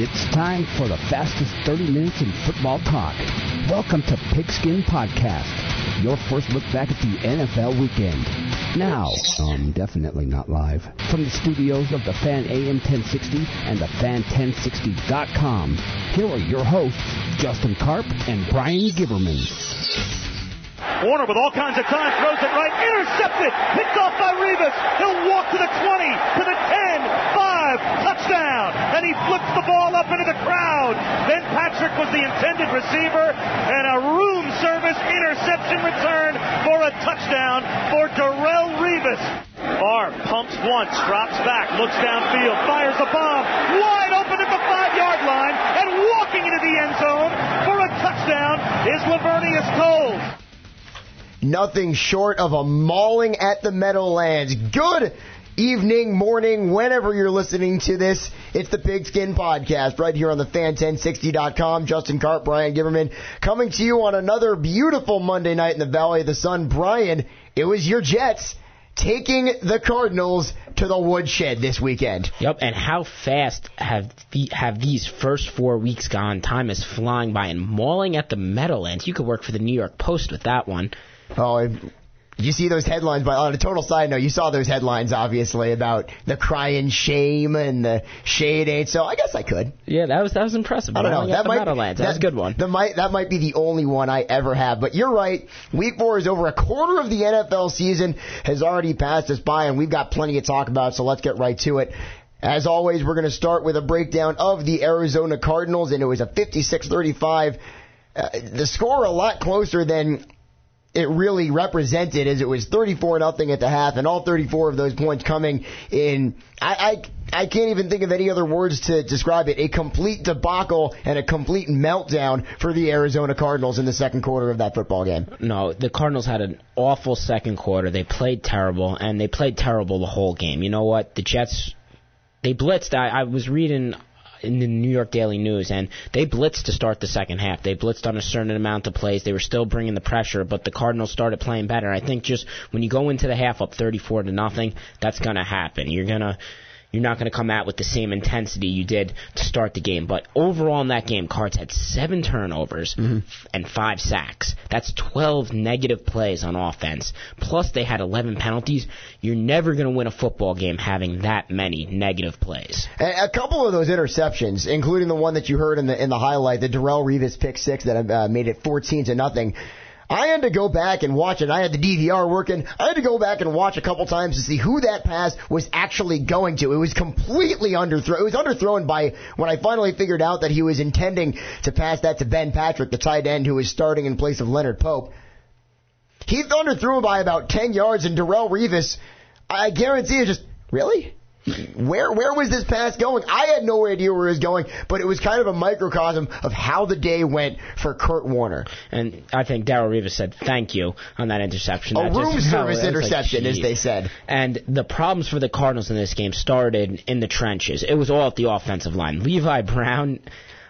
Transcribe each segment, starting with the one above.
It's time for the fastest 30 minutes in football talk. Welcome to Pigskin Podcast, your first look back at the NFL weekend. Now, um, definitely not live, from the studios of the Fan AM 1060 and the Fan1060.com, here are your hosts, Justin Karp and Brian Giverman. Warner with all kinds of time throws it right, intercepted, picked off by Revis. He'll walk to the 20, to the 10, 5, touchdown, and he flips the ball up into the crowd. Ben Patrick was the intended receiver, and a room service interception return for a touchdown for Darrelle Revis. Barr pumps once, drops back, looks downfield, fires a bomb, wide open at the five yard line, and walking into the end zone for a touchdown is Laveranues Coles nothing short of a mauling at the Meadowlands. Good evening, morning, whenever you're listening to this. It's the Pigskin Podcast right here on the fan1060.com. Justin Karp, Brian Giverman coming to you on another beautiful Monday night in the Valley of the Sun. Brian, it was your Jets taking the Cardinals to the woodshed this weekend. Yep, and how fast have the, have these first four weeks gone? Time is flying by and mauling at the Meadowlands. You could work for the New York Post with that one. Oh, you see those headlines, but on a total side note, you saw those headlines obviously about the crying shame and the shade ain't. So I guess I could. Yeah, that was that was impressive. I don't know. That might. That, that was a good one. That might that might be the only one I ever have. But you're right. Week four is over. A quarter of the NFL season has already passed us by, and we've got plenty to talk about. So let's get right to it. As always, we're going to start with a breakdown of the Arizona Cardinals, and it was a 56-35. Uh, the score a lot closer than it really represented as it was 34 nothing at the half and all 34 of those points coming in I, I I can't even think of any other words to describe it a complete debacle and a complete meltdown for the Arizona Cardinals in the second quarter of that football game. No, the Cardinals had an awful second quarter. They played terrible and they played terrible the whole game. You know what? The Jets they blitzed. I, I was reading in the New York Daily News, and they blitzed to start the second half. They blitzed on a certain amount of plays. They were still bringing the pressure, but the Cardinals started playing better. I think just when you go into the half up 34 to nothing, that's going to happen. You're going to you're not going to come out with the same intensity you did to start the game. But overall in that game, Cards had seven turnovers mm-hmm. and five sacks. That's 12 negative plays on offense. Plus they had 11 penalties. You're never going to win a football game having that many negative plays. A couple of those interceptions, including the one that you heard in the in the highlight, the Darrelle Revis pick six that uh, made it 14 to nothing. I had to go back and watch it. I had the DVR working. I had to go back and watch a couple times to see who that pass was actually going to. It was completely underthrown. It was underthrown by when I finally figured out that he was intending to pass that to Ben Patrick, the tight end who was starting in place of Leonard Pope. He underthrew him by about 10 yards and Darrelle Revis, I guarantee you just, really? Where where was this pass going? I had no idea where it was going, but it was kind of a microcosm of how the day went for Kurt Warner. And I think Darrelle Revis said thank you on that interception. A that room just, service no, interception, like, as they said. And the problems for the Cardinals in this game started in the trenches. It was all at the offensive line. Levi Brown.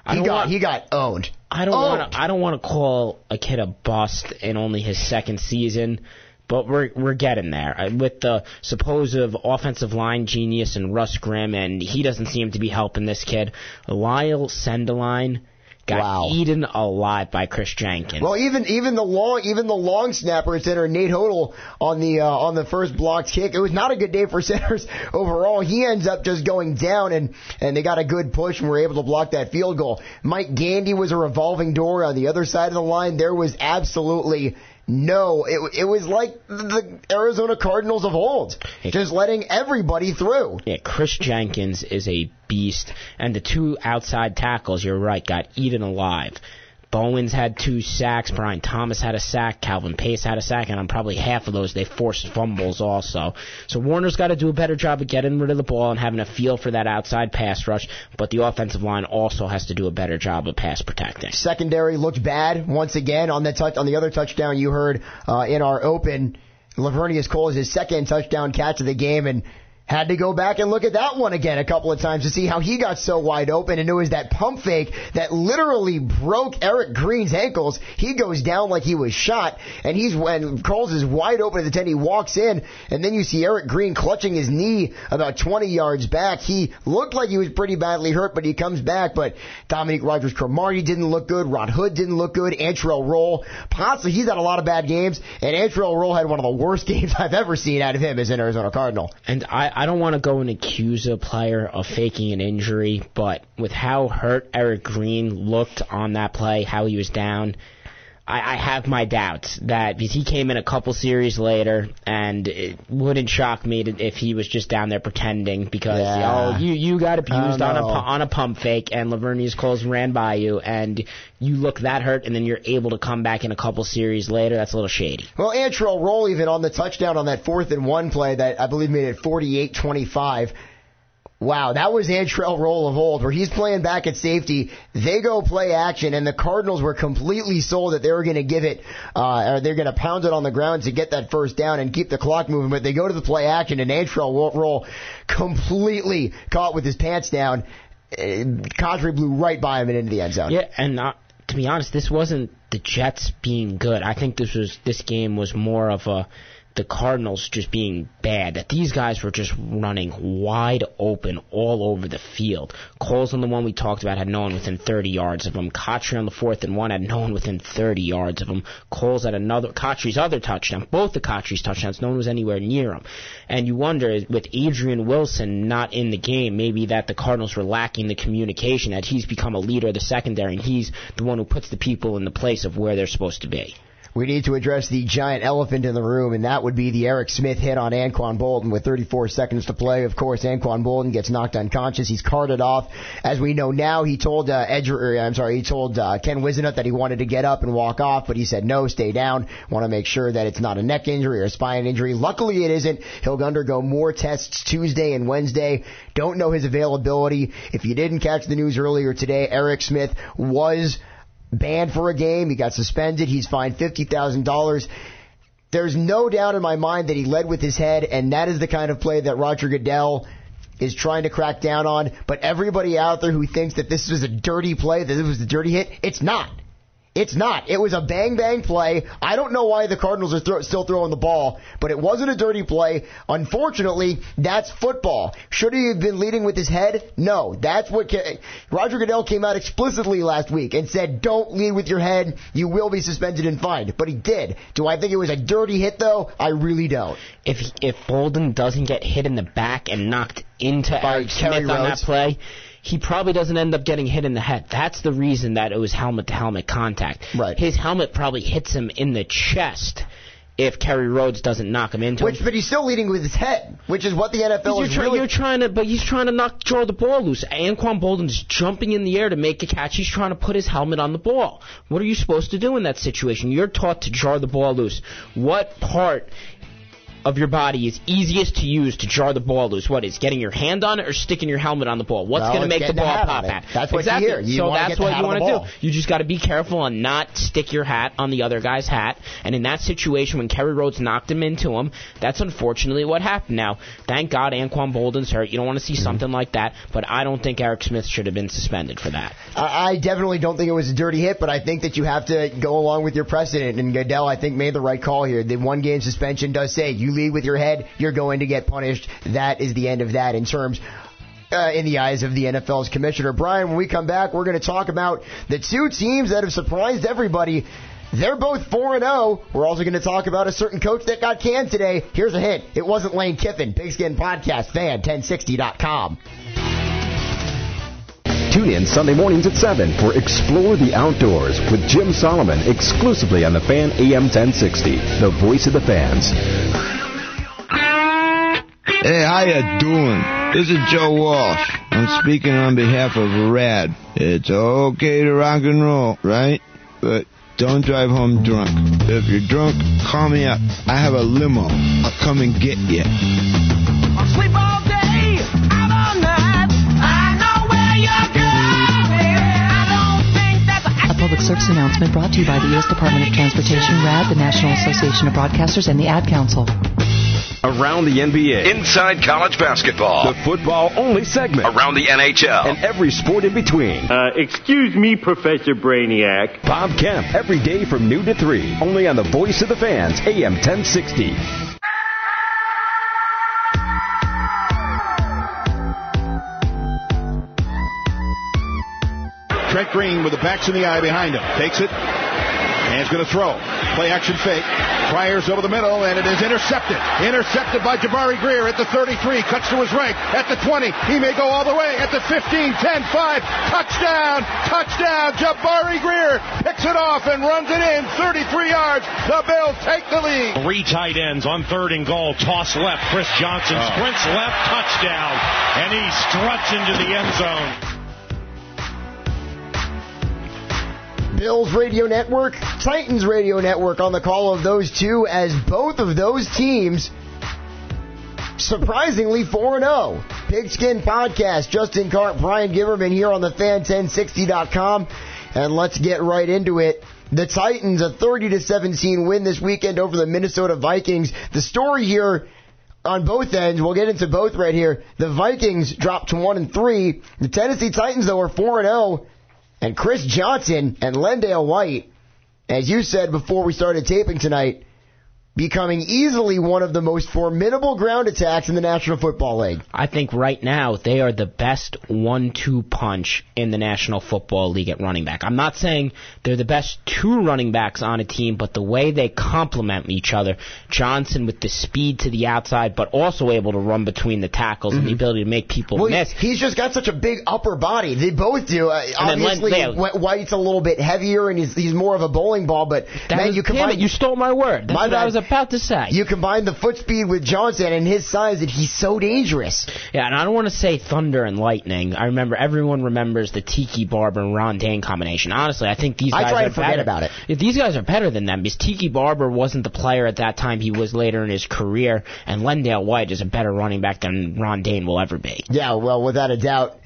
I he got want, he got owned. I don't want I don't want to call a kid a bust in only his second season but we're we're getting there uh, with the supposed offensive line genius and Russ Grimm, and he doesn't seem to be helping this kid. Lyle Sendlein got wow. eaten alive by Chris Jenkins. Well, even even the long even the long snapper center Nate Hodel on the uh, on the first blocked kick. It was not a good day for centers overall. He ends up just going down, and and they got a good push and were able to block that field goal. Mike Gandy was a revolving door on the other side of the line. There was absolutely no, it, it was like the Arizona Cardinals of old, just letting everybody through. Yeah, Chris Jenkins is a beast, and the two outside tackles, you're right, got eaten alive. Bowens had two sacks. Brian Thomas had a sack. Calvin Pace had a sack, and on probably half of those they forced fumbles also. So Warner's got to do a better job of getting rid of the ball and having a feel for that outside pass rush. But the offensive line also has to do a better job of pass protecting. Secondary looked bad once again on the touch on the other touchdown you heard uh, in our open. Laveranues Cole is his second touchdown catch of the game, and Had to go back and look at that one again a couple of times to see how he got so wide open. And it was that pump fake that literally broke Eric Green's ankles. He goes down like he was shot. And he's when Coles is wide open at the 10, he walks in. And then you see Eric Green clutching his knee about 20 yards back. He looked like he was pretty badly hurt, but he comes back. But Dominique Rodgers Cromartie didn't look good. Rod Hood didn't look good. Antrel Rolle. Possibly he's had a lot of bad games. And Antrel Rolle had one of the worst games I've ever seen out of him as an Arizona Cardinal. And I, I don't want to go and accuse a player of faking an injury, but with how hurt Eric Green looked on that play, how he was down, I, I have my doubts that because he came in a couple series later, and it wouldn't shock me to, if he was just down there pretending because Yeah. oh you you got abused on a on a pump fake and Laveranues Coles ran by you and you look that hurt and then you're able to come back in a couple series later. That's a little shady. Well, Antrel Rolle even on the touchdown on that fourth and one play that I believe made it 48-25. Wow, that was Antrel Rolle of old, where he's playing back at safety. They go play action, and the Cardinals were completely sold that they were going to give it, uh, or they're going to pound it on the ground to get that first down and keep the clock moving. But they go to the play action, and Antrel Rolle completely caught with his pants down. Cotchery blew right by him and into the end zone. Yeah, and uh, to be honest, this wasn't the Jets being good. I think this was this game was more of a the Cardinals just being bad. That these guys were just running wide open all over the field. Coles on the one we talked about had no one within 30 yards of him. Cotchery on the fourth and one had no one within 30 yards of him. Coles had another Cotchery's other touchdown. Both the Cotchery's touchdowns, no one was anywhere near him. And you wonder with Adrian Wilson not in the game, maybe that the Cardinals were lacking the communication. That he's become a leader of the secondary and he's the one who puts the people in the place of where they're supposed to be. We need to address the giant elephant in the room, and that would be the Eric Smith hit on Anquan Boldin with 34 seconds to play. Of course, Anquan Boldin gets knocked unconscious. He's carted off. As we know now, he told uh, Edger, I'm sorry, he told uh, Ken Whisenhunt that he wanted to get up and walk off, but he said no, stay down. Want to make sure that it's not a neck injury or a spine injury. Luckily, it isn't. He'll undergo more tests Tuesday and Wednesday. Don't know his availability. If you didn't catch the news earlier today, Eric Smith was banned for a game. He got suspended. He's fined fifty thousand dollars. There's no doubt in my mind that he led with his head, and that is the kind of play that Roger Goodell is trying to crack down on. But everybody out there who thinks that this was a dirty play, that this was a dirty hit, it's not. It's not. It was a bang bang play. I don't know why the Cardinals are throw, still throwing the ball, but it wasn't a dirty play. Unfortunately, that's football. Should he have been leading with his head? No. That's what Roger Goodell came out explicitly last week and said, "Don't lead with your head. You will be suspended and fined." But he did. Do I think it was a dirty hit though? I really don't. If if Boldin doesn't get hit in the back and knocked into By Eric Smith on that play, he probably doesn't end up getting hit in the head. That's the reason that it was helmet to helmet contact. Right. His helmet probably hits him in the chest if Kerry Rhodes doesn't knock him into Which, him. but he's still leading with his head, which is what the NFL is try- really. you're trying to, but he's trying to knock draw the ball loose. Anquan Boldin's jumping in the air to make a catch. He's trying to put his helmet on the ball. What are you supposed to do in that situation? You're taught to jar the ball loose. What part of your body is easiest to use to jar the ball loose? What is getting your hand on it or sticking your helmet on the ball? What's Well, going to make the ball pop at? That's what you exactly. hear. You so that's what you wanna ball. do. You just got to be careful and not stick your hat on the other guy's hat. And in that situation, when Kerry Rhodes knocked him into him, that's unfortunately what happened. Now, thank God Anquan Boldin's hurt. You don't want to see Mm-hmm. something like that, but I don't think Eric Smith should have been suspended for that. I I definitely don't think it was a dirty hit, but I think that you have to go along with your precedent. And Goodell, I think, made the right call here. The one game suspension does say you lead with your head, you're going to get punished. That is the end of that in terms. Uh, in the eyes of the NFL's commissioner. Brian, when we come back, we're going to talk about the two teams that have surprised everybody. They're both 4 and 0. We're also going to talk about a certain coach that got canned today. Here's a hint. It wasn't Lane Kiffin. Pigskin Podcast, fan 1060.com. Tune in Sunday mornings at 7 for Explore the Outdoors with Jim Solomon exclusively on the Fan AM 1060, the voice of the fans. Hey, how you doing? This is Joe Walsh. I'm speaking on behalf of Rad. It's okay to rock and roll, right? But don't drive home drunk. If you're drunk, call me up. I have a limo. I'll come and get you. Sleep all day, out all night. Public service announcement brought to you by the U.S. Department of Transportation, RAD, the National Association of Broadcasters, and the Ad Council. Around the NBA. Inside college basketball. The football only segment. Around the NHL. And every sport in between. Uh, excuse me, Professor Brainiac. Bob Kemp, every day from noon to 3. Only on the voice of the fans, AM 1060. Trent Green with the backs in the eye behind him. Takes it. And is going to throw. Play action fake. Fires over the middle, and it is intercepted. Intercepted by Jabari Greer at the 33. Cuts to his right. At the 20. He may go all the way. At the 15, 10, 5. Touchdown. Touchdown. Jabari Greer picks it off and runs it in. 33 yards. The Bills take the lead. Three tight ends on third and goal. Toss left. Chris Johnson Oh. sprints left. Touchdown. And he struts into the end zone. Bills Radio Network, Titans Radio Network on the call of those two as both of those teams surprisingly 4-0. Pigskin Podcast, Justin Karp, Brian Giverman here on the fan1060.com and let's get right into it. The Titans a 30 to 17 win this weekend over the Minnesota Vikings. The story here on both ends, we'll get into both right here. The Vikings dropped to 1 and 3. The Tennessee Titans though are 4 and 0. And Chris Johnson and Lendale White, as you said before we started taping tonight, becoming easily one of the most formidable ground attacks in the National Football League. I think right now they are the best one-two punch in the National Football League at running back. I'm not saying they're the best two running backs on a team, but the way they complement each other, Johnson with the speed to the outside, but also able to run between the tackles and the ability to make people Well, miss. he's just got such a big upper body. They both do. Uh, then Len- obviously, White's a little bit heavier and he's, he's more of a bowling ball, but man, was- you damn it, you stole my word. That's My what I bad. was about to say. You combine the foot speed with Johnson and his size that he's so dangerous. Yeah, and I don't want to say thunder and lightning. I remember everyone remembers the Tiki Barber and Ron Dayne combination. Honestly, I think these guys I guys try are and forget better. about it. Yeah, these guys are better than them because Tiki Barber wasn't the player at that time he was later in his career, and Lendale White is a better running back than Ron Dayne will ever be. Yeah, well, without a doubt.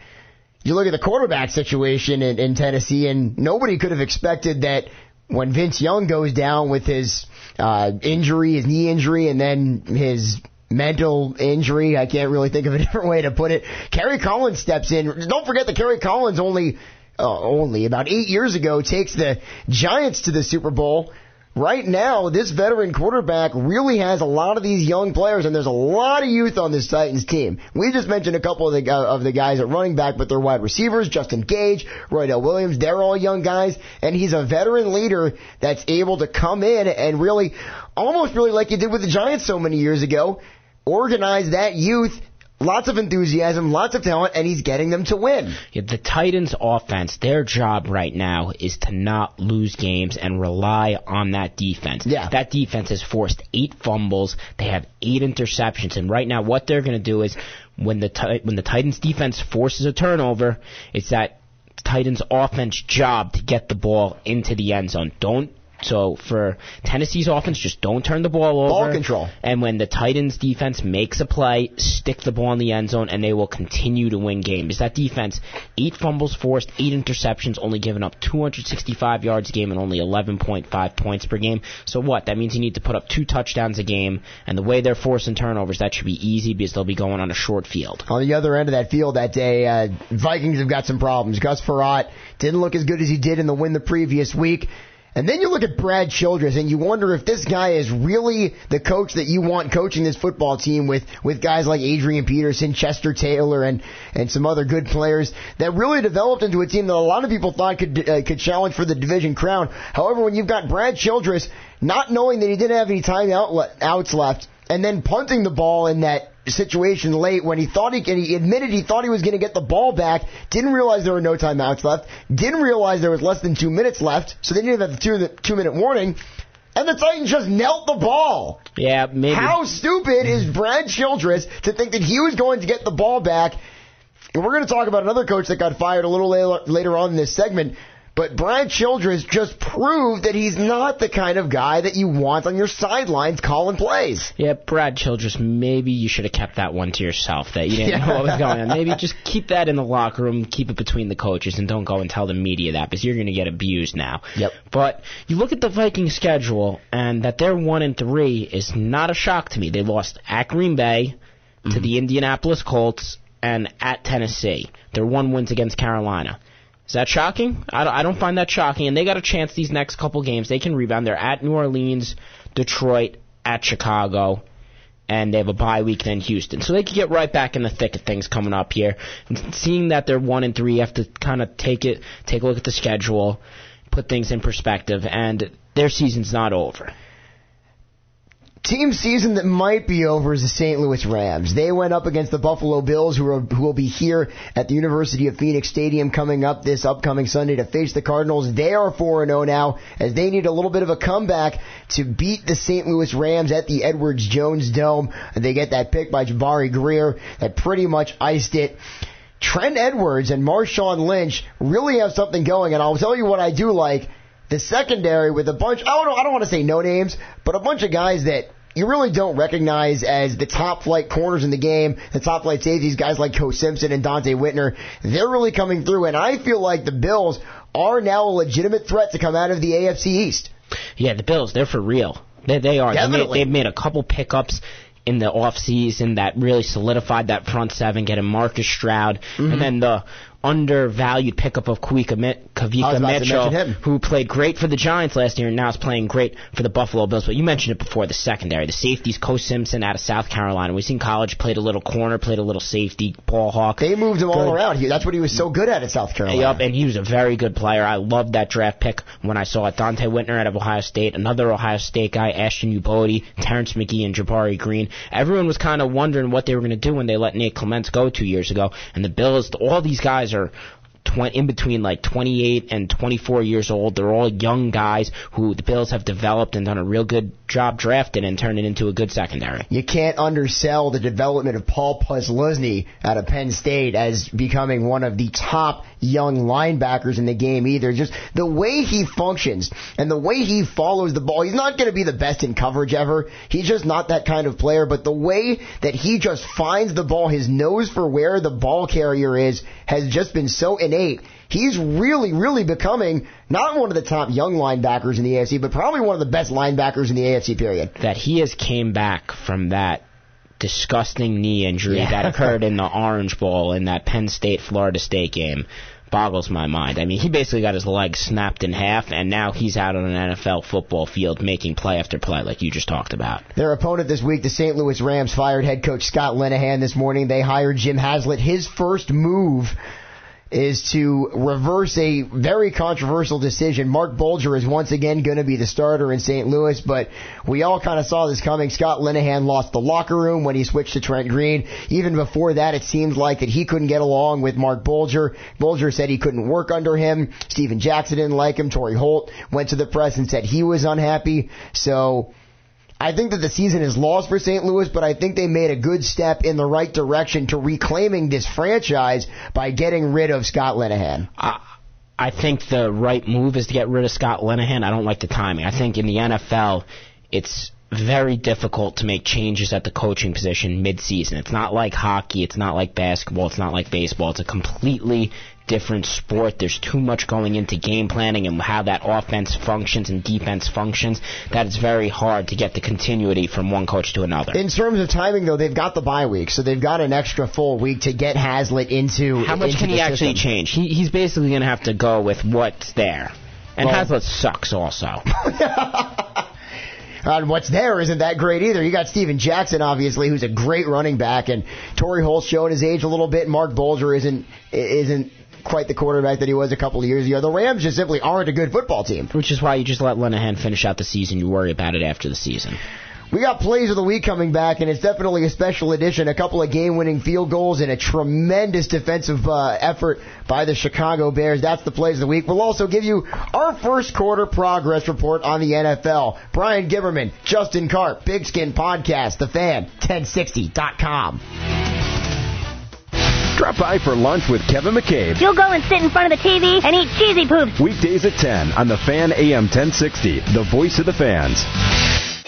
You look at the quarterback situation in, in Tennessee, and nobody could have expected that when Vince Young goes down with his uh, injury, his knee injury, and then his mental injury, I can't really think of a different way to put it. Kerry Collins steps in. Don't forget that Kerry Collins only, uh, only about eight years ago takes the Giants to the Super Bowl. Right now, this veteran quarterback really has a lot of these young players, and there's a lot of youth on this Titans team. We just mentioned a couple of the uh, of the guys at running back, but they're wide receivers: Justin Gage, Roydell Williams. They're all young guys, and he's a veteran leader that's able to come in and really, almost really like he did with the Giants so many years ago, organize that youth. Lots of enthusiasm, lots of talent, and he's getting them to win. Yeah, the Titans' offense, their job right now is to not lose games and rely on that defense. Yeah. That defense has forced eight fumbles. They have eight interceptions, and right now, what they're going to do is when the when the Titans' defense forces a turnover, it's that Titans' offense job to get the ball into the end zone. Don't. So for Tennessee's offense, just don't turn the ball over. Ball control. And when the Titans defense makes a play, stick the ball in the end zone, and they will continue to win games. That defense, eight fumbles forced, eight interceptions, only giving up 265 yards a game and only 11.5 points per game. So what? That means you need to put up two touchdowns a game, and the way they're forcing turnovers, that should be easy because they'll be going on a short field. On the other end of that field that day, uh, Vikings have got some problems. Gus Frerotte didn't look as good as he did in the win the previous week. And then you look at Brad Childress and you wonder if this guy is really the coach that you want coaching this football team with, with guys like Adrian Peterson, Chester Taylor, and, and some other good players that really developed into a team that a lot of people thought could, uh, could challenge for the division crown. However, when you've got Brad Childress not knowing that he didn't have any timeouts outs left and then punting the ball in that situation late when he thought he and he admitted he thought he was going to get the ball back, didn't realize there were no timeouts left, didn't realize there was less than two minutes left, so they didn't have the two, two minute warning, and the Titans just knelt the ball. Yeah, maybe. How stupid is Brad Childress to think that he was going to get the ball back? And we're going to talk about another coach that got fired a little later, later on in this segment. But Brian Childress just proved that he's not the kind of guy that you want on your sidelines calling plays. Yeah, Brad Childress, maybe you should have kept that one to yourself that you didn't know what was going on. Maybe just keep that in the locker room, keep it between the coaches, and don't go and tell the media that because you're going to get abused now. Yep. But you look at the Vikings schedule, and that they're one and three is not a shock to me. They lost at Green Bay to mm-hmm. the Indianapolis Colts and at Tennessee. Their one wins against Carolina. Is that shocking? I don't, I don't find that shocking. And they got a chance these next couple games. They can rebound. They're at New Orleans, Detroit, at Chicago, and they have a bye week then Houston. So they could get right back in the thick of things coming up here. And seeing that they're one and three, you have to kind of take it, take a look at the schedule, put things in perspective, and their season's not over. Team season that might be over is the St. Louis Rams. They went up against the Buffalo Bills, who, are, who will be here at the University of Phoenix Stadium coming up this upcoming Sunday to face the Cardinals. They are 4 0 now, as they need a little bit of a comeback to beat the St. Louis Rams at the Edwards Jones Dome. They get that pick by Jabari Greer that pretty much iced it. Trent Edwards and Marshawn Lynch really have something going, and I'll tell you what I do like the secondary with a bunch, I don't, I don't want to say no names, but a bunch of guys that you really don't recognize as the top flight corners in the game, the top flight safeties, guys like Ko Simpson and Donte Whitner. They're really coming through, and I feel like the Bills are now a legitimate threat to come out of the AFC East. Yeah, the Bills, they're for real. They, they are. They made, Definitely. they've made a couple pickups in the off season that really solidified that front seven, getting Marcus Stroud, Mhm. and then the undervalued pickup of Kavika, Mi- Kavika Mitchell, who played great for the Giants last year and now is playing great for the Buffalo Bills. But you mentioned it before, the secondary. The safeties, Ko Simpson out of South Carolina. We've seen college, played a little corner, played a little safety, ball hawk. They moved him all around. He, that's what he was so good at at South Carolina. Yup, and he was a very good player. I loved that draft pick when I saw it. Donte Whitner out of Ohio State, another Ohio State guy, Ashton Youboty, Terrence McGee, and Jabari Greer. Everyone was kind of wondering what they were going to do when they let Nate Clements go two years ago. And the Bills, all these guys or 20, in between like 28 and 24 years old. They're all young guys who the Bills have developed and done a real good job drafting and turned it into a good secondary. You can't undersell the development of Paul Posluszny out of Penn State as becoming one of the top young linebackers in the game either. Just the way he functions and the way he follows the ball. He's not going to be the best in coverage ever. He's just not that kind of player, but the way that he just finds the ball, his nose for where the ball carrier is has just been so in innate. He's really, really becoming not one of the top young linebackers in the AFC, but probably one of the best linebackers in the AFC period. that he has came back from that disgusting knee injury Yeah. that occurred in the Orange Bowl in that Penn State Florida State game boggles my mind. I mean, he basically got his leg snapped in half and now he's out on an NFL football field making play after play like you just talked about. Their opponent this week, the St. Louis Rams, fired head coach Scott Linehan this morning. They hired Jim Haslett. His first move is to reverse a very controversial decision. Marc Bulger is once again going to be the starter in St. Louis, but we all kind of saw this coming. Scott Linehan lost the locker room when he switched to Trent Green. Even before that, it seemed like that he couldn't get along with Marc Bulger. Bulger said he couldn't work under him. Steven Jackson didn't like him. Torry Holt went to the press and said he was unhappy. So I think that the season is lost for St. Louis, but I think they made a good step in the right direction to reclaiming this franchise by getting rid of Scott Linehan. I, I think the right move is to get rid of Scott Linehan. I don't like the timing. I think in the NFL, it's very difficult to make changes at the coaching position mid-season. It's not like hockey. It's not like basketball. It's not like baseball. It's a completely different sport. There's too much going into game planning and how that offense functions and defense functions that it's very hard to get the continuity from one coach to another. In terms of timing, though, they've got the bye week, so they've got an extra full week to get Haslett into. How much into can he actually change? He, he's basically going to have to go with what's there. And Well- Haslett sucks also. Uh, what's there isn't that great either. You got Steven Jackson, obviously, who's a great running back, and Torry Holt's showing his age a little bit. Marc Bulger isn't isn't quite the quarterback that he was a couple of years ago. The Rams just simply aren't a good football team. Which is why you just let Linehan finish out the season. You worry about it after the season. We got plays of the week coming back, and it's definitely a special edition. A couple of game-winning field goals and a tremendous defensive uh, effort by the Chicago Bears. That's the plays of the week. We'll also give you our first quarter progress report on the NFL. Brian Giverman, Justin Karp, Big Skin Podcast, The Fan, 1060.com. Drop by for lunch with Kevin McCabe. You'll go and sit in front of the TV and eat cheesy poops. Weekdays at 10 on the Fan AM 1060, the voice of the fans.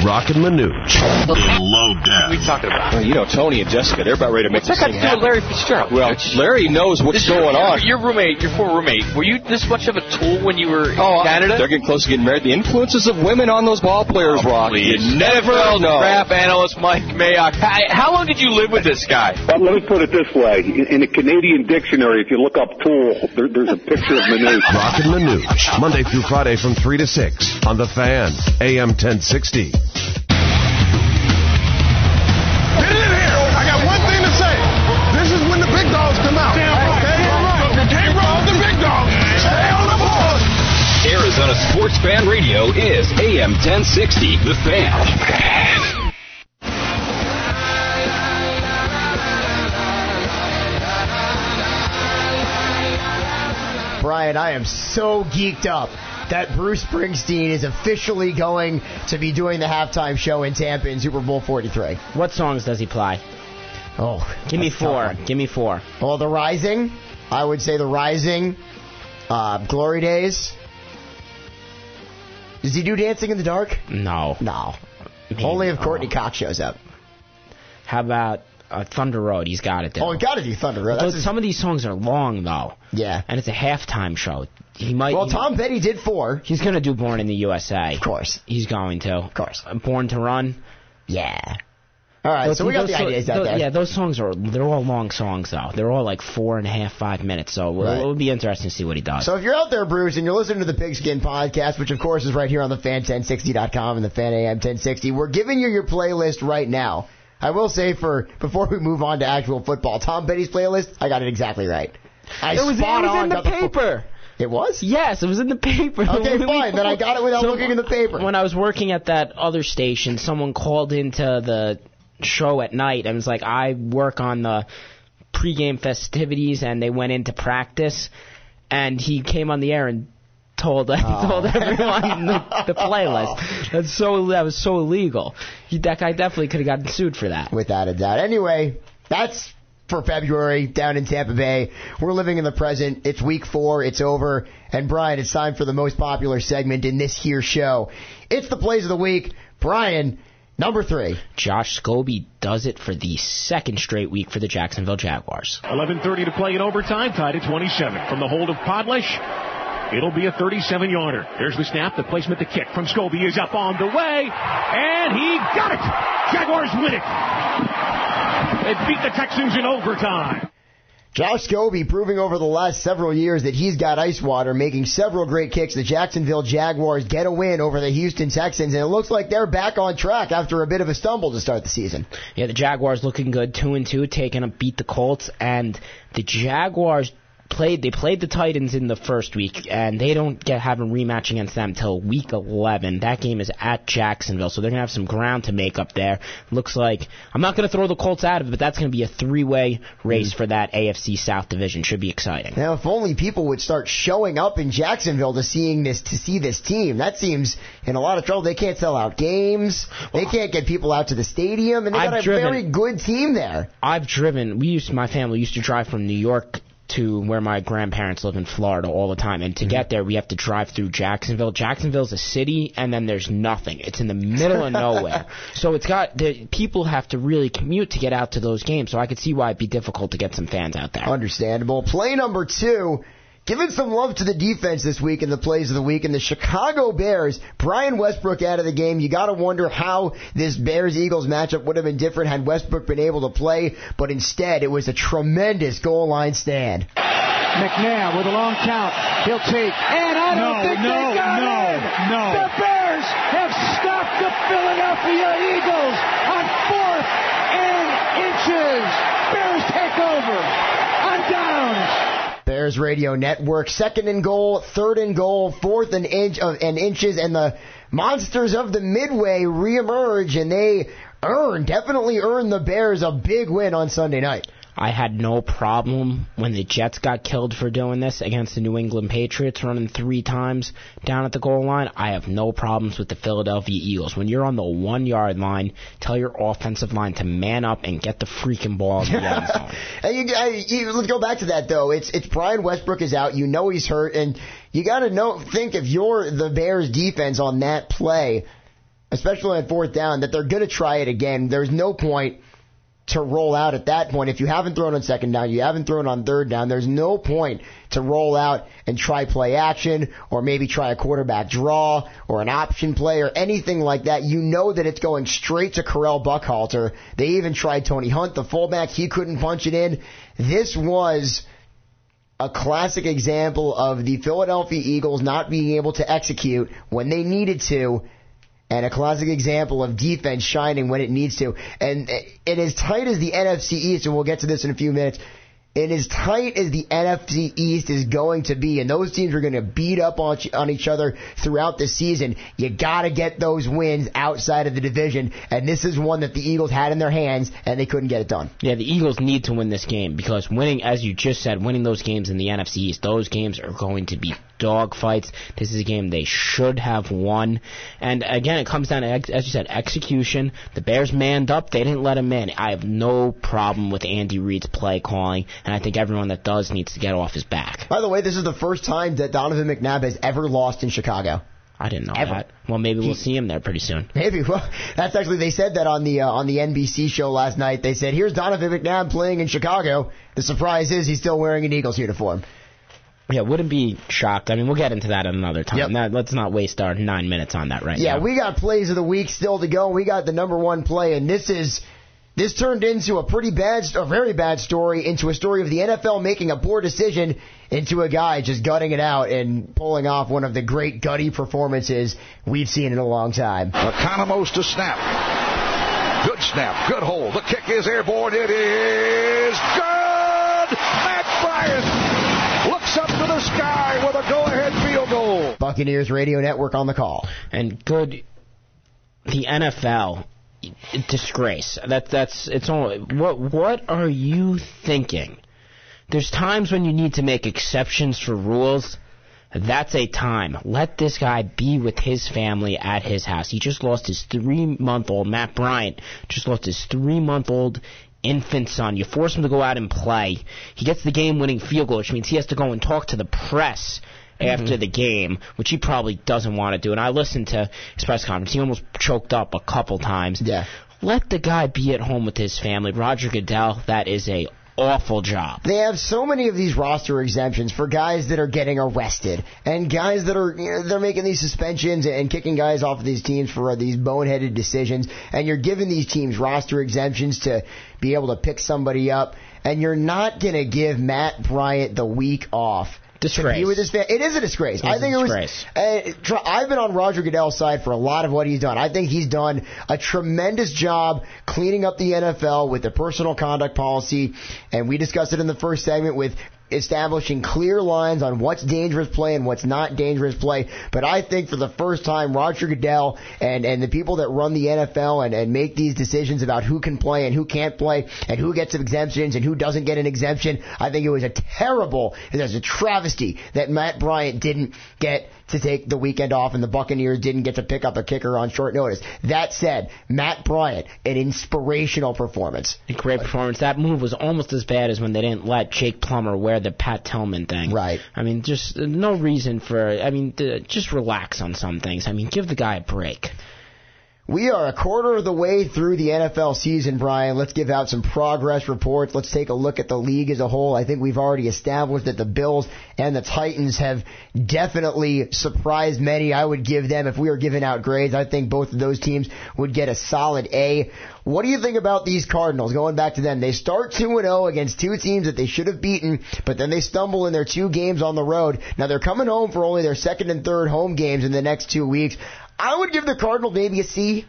Rockin' Manooch. Low down. What are we talking about? Well, you know, Tony and Jessica, they're about ready to make What's this that got thing to do with happen. Larry Fitzgerald? Well, Larry knows what's This- going on. Your roommate, your former roommate, were you this much of a tool when you were Oh, in Canada? They're getting close to getting married. The influences of women on those ball players, oh, Rock. Please. You never know. Crap analyst Mike Mayock. How, how long did you live with this guy? Well, let me put it this way. In, in a Canadian dictionary, if you look up tool, there, there's a picture of Manute. and Manooch. Monday through Friday from 3 to 6 on The Fan, AM 1060. Get in here. I got one thing to say. This is when the big dogs come out. Okay? You can't roll with the big dogs. Stay on the board. Arizona Sports Fan Radio is AM 1060, The Fan. Brian, I am so geeked up that Bruce Springsteen is officially going to be doing the halftime show in Tampa in Super Bowl 43. What songs does he play? Oh, Give me that's a tough four. Give me four. Well, The Rising, I would say The Rising, uh, Glory Days. Does he do Dancing in the Dark? No. No. Maybe. Only if Courteney Oh. Cox shows up. How about uh, Thunder Road? He's got it there. Oh, we got to do Thunder Road. His- some of these songs are long though. Yeah. And it's a halftime show. He might. Well, he- Tom Petty did four. He's gonna do Born in the USA. Of course. He's going to. Of course. Born to Run. Yeah. All right, Those- so we got the so- ideas out tho- there. Yeah, those songs are they're all long songs though. They're all like four and a half, five minutes. So Right. it'll be interesting to see what he does. So if you're out there, Bruce, and you're listening to the Pigskin Podcast, which of course is right here on the Fan1060.com and the Fan AM 1060, we're giving you your playlist right now. I will say for before we move on to actual football, Tom Petty's playlist, I got it exactly right. I it was, spot it was on in the paper. it was. Yes, it was in the paper. Okay, fine. Then I got it without So, looking in the paper. When I was working at that other station, someone called into the show at night and was like, "I work on the pregame festivities," and they went into practice, and he came on the air and told oh. told everyone the, the oh. playlist. That's so that was so illegal. He, that guy definitely could have gotten sued for that. Without a doubt. Anyway, that's for February down in Tampa Bay. We're living in the present. It's week four. It's over. And Brian, it's time for the most popular segment in this here show. It's the plays of the week. Brian, number three. Josh Scobee does it for the second straight week for the Jacksonville Jaguars. 11.30 to play in overtime, tied at 27. From the hold of Podlesh, it'll be a 37 yarder. There's the snap, the placement, the kick from Scobee is up on the way, and he got it! Jaguars win it! They beat the Texans in overtime. Josh Scobee proving over the last several years that he's got ice water, making several great kicks. The Jacksonville Jaguars get a win over the Houston Texans, and it looks like they're back on track after a bit of a stumble to start the season. Yeah, the Jaguars looking good, two and two, taking a beat the Colts, and the Jaguars played. They played the Titans in the first week, and they don't get have a rematch against them till week 11. That game is at Jacksonville, so they're gonna have some ground to make up there. Looks like I'm not gonna throw the Colts out of it, but that's gonna be a three-way race mm. for that AFC South division. Should be exciting. Now, if only people would start showing up in Jacksonville to seeing this to see this team. That seems in a lot of trouble. They can't sell out games. They can't get people out to the stadium, and they I've got a driven- very good team there. I've driven. We used my family used to drive from New York to where my grandparents live in Florida all the time, and to get mm-hmm. there we have to drive through Jacksonville. Jacksonville's a city, and then there's nothing. It's in the middle of nowhere, so it's got the people have to really commute to get out to those games. So I could see why it'd be difficult to get some fans out there. Understandable. Play number two. Giving some love to the defense this week in the plays of the week. And the Chicago Bears, Brian Westbrook out of the game. You got to wonder how this Bears Eagles matchup would have been different had Westbrook been able to play. But instead, it was a tremendous goal line stand. McNair with a long count. He'll take. And I don't No, think no, they got no, in. no. The Bears have stopped the Philadelphia Eagles on fourth and inches. Bears take over on downs. Bears Radio Network, second and goal, third and goal, fourth and inch of and inches, and the monsters of the Midway reemerge, and they earn, definitely earn the Bears a big win on Sunday night. I had no problem when the Jets got killed for doing this against the New England Patriots, running three times down at the goal line. I have no problems with the Philadelphia Eagles. When you're on the one yard line, tell your offensive line to man up and get the freaking ball in the end zone. And you, I, you, let's go back to that though. It's it's Brian Westbrook is out. You know he's hurt, and you got to know think if you're the Bears defense on that play, especially on fourth down, that they're going to try it again. There's no point to roll out at that point. If you haven't thrown on second down, you haven't thrown on third down, there's no point to roll out and try play action or maybe try a quarterback draw or an option play or anything like that. You know that it's going straight to Correll Buckhalter. They even tried Tony Hunt, the fullback. He couldn't punch it in. This was a classic example of the Philadelphia Eagles not being able to execute when they needed to and a classic example of defense shining when it needs to. And it as tight as the NFC East, and we'll get to this in a few minutes, and as tight as the NFC East is going to be, and those teams are going to beat up on, on each other throughout the season, you got to get those wins outside of the division. And this is one that the Eagles had in their hands, and they couldn't get it done. Yeah, the Eagles need to win this game because winning, as you just said, winning those games in the NFC East, those games are going to be dog fights. This is a game they should have won. And again, it comes down to, as you said, execution. The Bears manned up. They didn't let them in. I have no problem with Andy Reid's play calling, and I think everyone that does needs to get off his back. By the way, this is the first time that Donovan McNabb has ever lost in Chicago. I didn't know Ever. that. Well, maybe we'll see him there pretty soon. Maybe. Well, that's actually they said that on the uh, on the NBC show last night. They said, "Here's Donovan McNabb playing in Chicago." The surprise is he's still wearing an Eagles uniform. Yeah, wouldn't be shocked. I mean, we'll get into that another time. That, let's not waste our nine minutes on that right Yeah, now. Yeah, we got plays of the week still to go. We got the number one play, and this is this turned into a pretty bad, a very bad story, into a story of the NFL making a poor decision, into a guy just gutting it out and pulling off one of the great gutty performances we've seen in a long time. Economos to snap. Good snap. Good hold. The kick is airborne. It is good. Matt Bryant Buccaneers Radio Network on the call. And good, the NFL disgrace. That that's it's all. What what are you thinking? There's times when you need to make exceptions for rules. That's a time. Let this guy be with his family at his house. He just lost his three month old, Matt Bryant, just lost his three month old infant son. You force him to go out and play. He gets the game winning field goal, which means he has to go and talk to the press Mm-hmm. after the game, which he probably doesn't want to do. And I listened to his press conference. He almost choked up a couple times. Yeah. Let the guy be at home with his family. Roger Goodell, that is a awful job. They have so many of these roster exemptions for guys that are getting arrested and guys that are you know, they're making these suspensions and kicking guys off of these teams for uh, these boneheaded decisions and you're giving these teams roster exemptions to be able to pick somebody up and you're not going to give Matt Bryant the week off. Disgrace. Be with his fa- it is a disgrace. It I think it was. Uh, I've been on Roger Goodell's side for a lot of what he's done. I think he's done a tremendous job cleaning up the NFL with the personal conduct policy, and we discussed it in the first segment with establishing clear lines on what's dangerous play and what's not dangerous play. But I think for the first time, Roger Goodell and, and the people that run the NFL and, and make these decisions about who can play and who can't play and who gets exemptions and who doesn't get an exemption, I think it was a terrible, it was a travesty that Matt Bryant didn't get to take the weekend off and the Buccaneers didn't get to pick up a kicker on short notice. That said, Matt Bryant, an inspirational performance. A great performance. That move was almost as bad as when they didn't let Jake Plummer wear the Pat Tillman thing. Right. I mean, just no reason for. I mean, just relax on some things. I mean, give the guy a break. We are a quarter of the way through the NFL season, Brian. Let's give out some progress reports. Let's take a look at the league as a whole. I think we've already established that the Bills and the Titans have definitely surprised many. I would give them, if we were giving out grades, I think both of those teams would get a solid A. What do you think about these Cardinals? Going back to them, they start 2-0 against two teams that they should have beaten, but then they stumble in their two games on the road. Now they're coming home for only their second and third home games in the next two weeks. I would give the Cardinals maybe a C.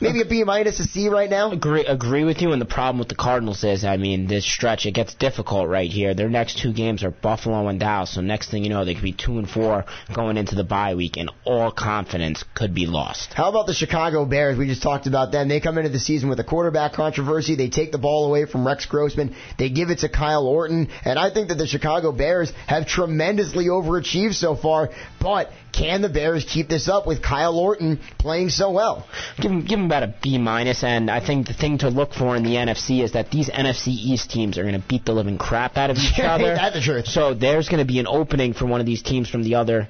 Maybe a B minus, a C right now. Agree, agree with you. And the problem with the Cardinals is, I mean, this stretch it gets difficult right here. Their next two games are Buffalo and Dallas. So next thing you know, they could be two and four going into the bye week, and all confidence could be lost. How about the Chicago Bears? We just talked about them. They come into the season with a quarterback controversy. They take the ball away from Rex Grossman. They give it to Kyle Orton, and I think that the Chicago Bears have tremendously overachieved so far. But can the Bears keep this up with Kyle Orton playing so well? Give them, give them about a B minus, and I think the thing to look for in the NFC is that these NFC East teams are going to beat the living crap out of each other. That's the truth. So there's going to be an opening for one of these teams from the other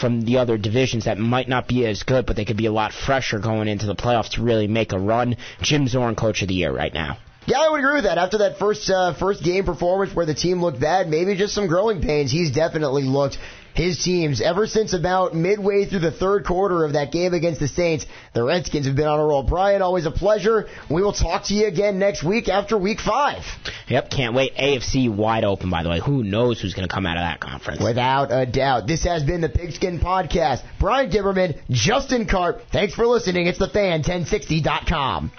from the other divisions that might not be as good, but they could be a lot fresher going into the playoffs to really make a run. Jim Zorn, coach of the year right now. Yeah, I would agree with that. After that first uh, first game performance where the team looked bad, maybe just some growing pains. He's definitely looked his teams ever since about midway through the third quarter of that game against the Saints. The Redskins have been on a roll. Brian, always a pleasure. We will talk to you again next week after Week Five. Yep, can't wait. AFC wide open, by the way. Who knows who's going to come out of that conference? Without a doubt. This has been the Pigskin Podcast. Brian Giverman, Justin Karp. Thanks for listening. It's the Fan 1060.com.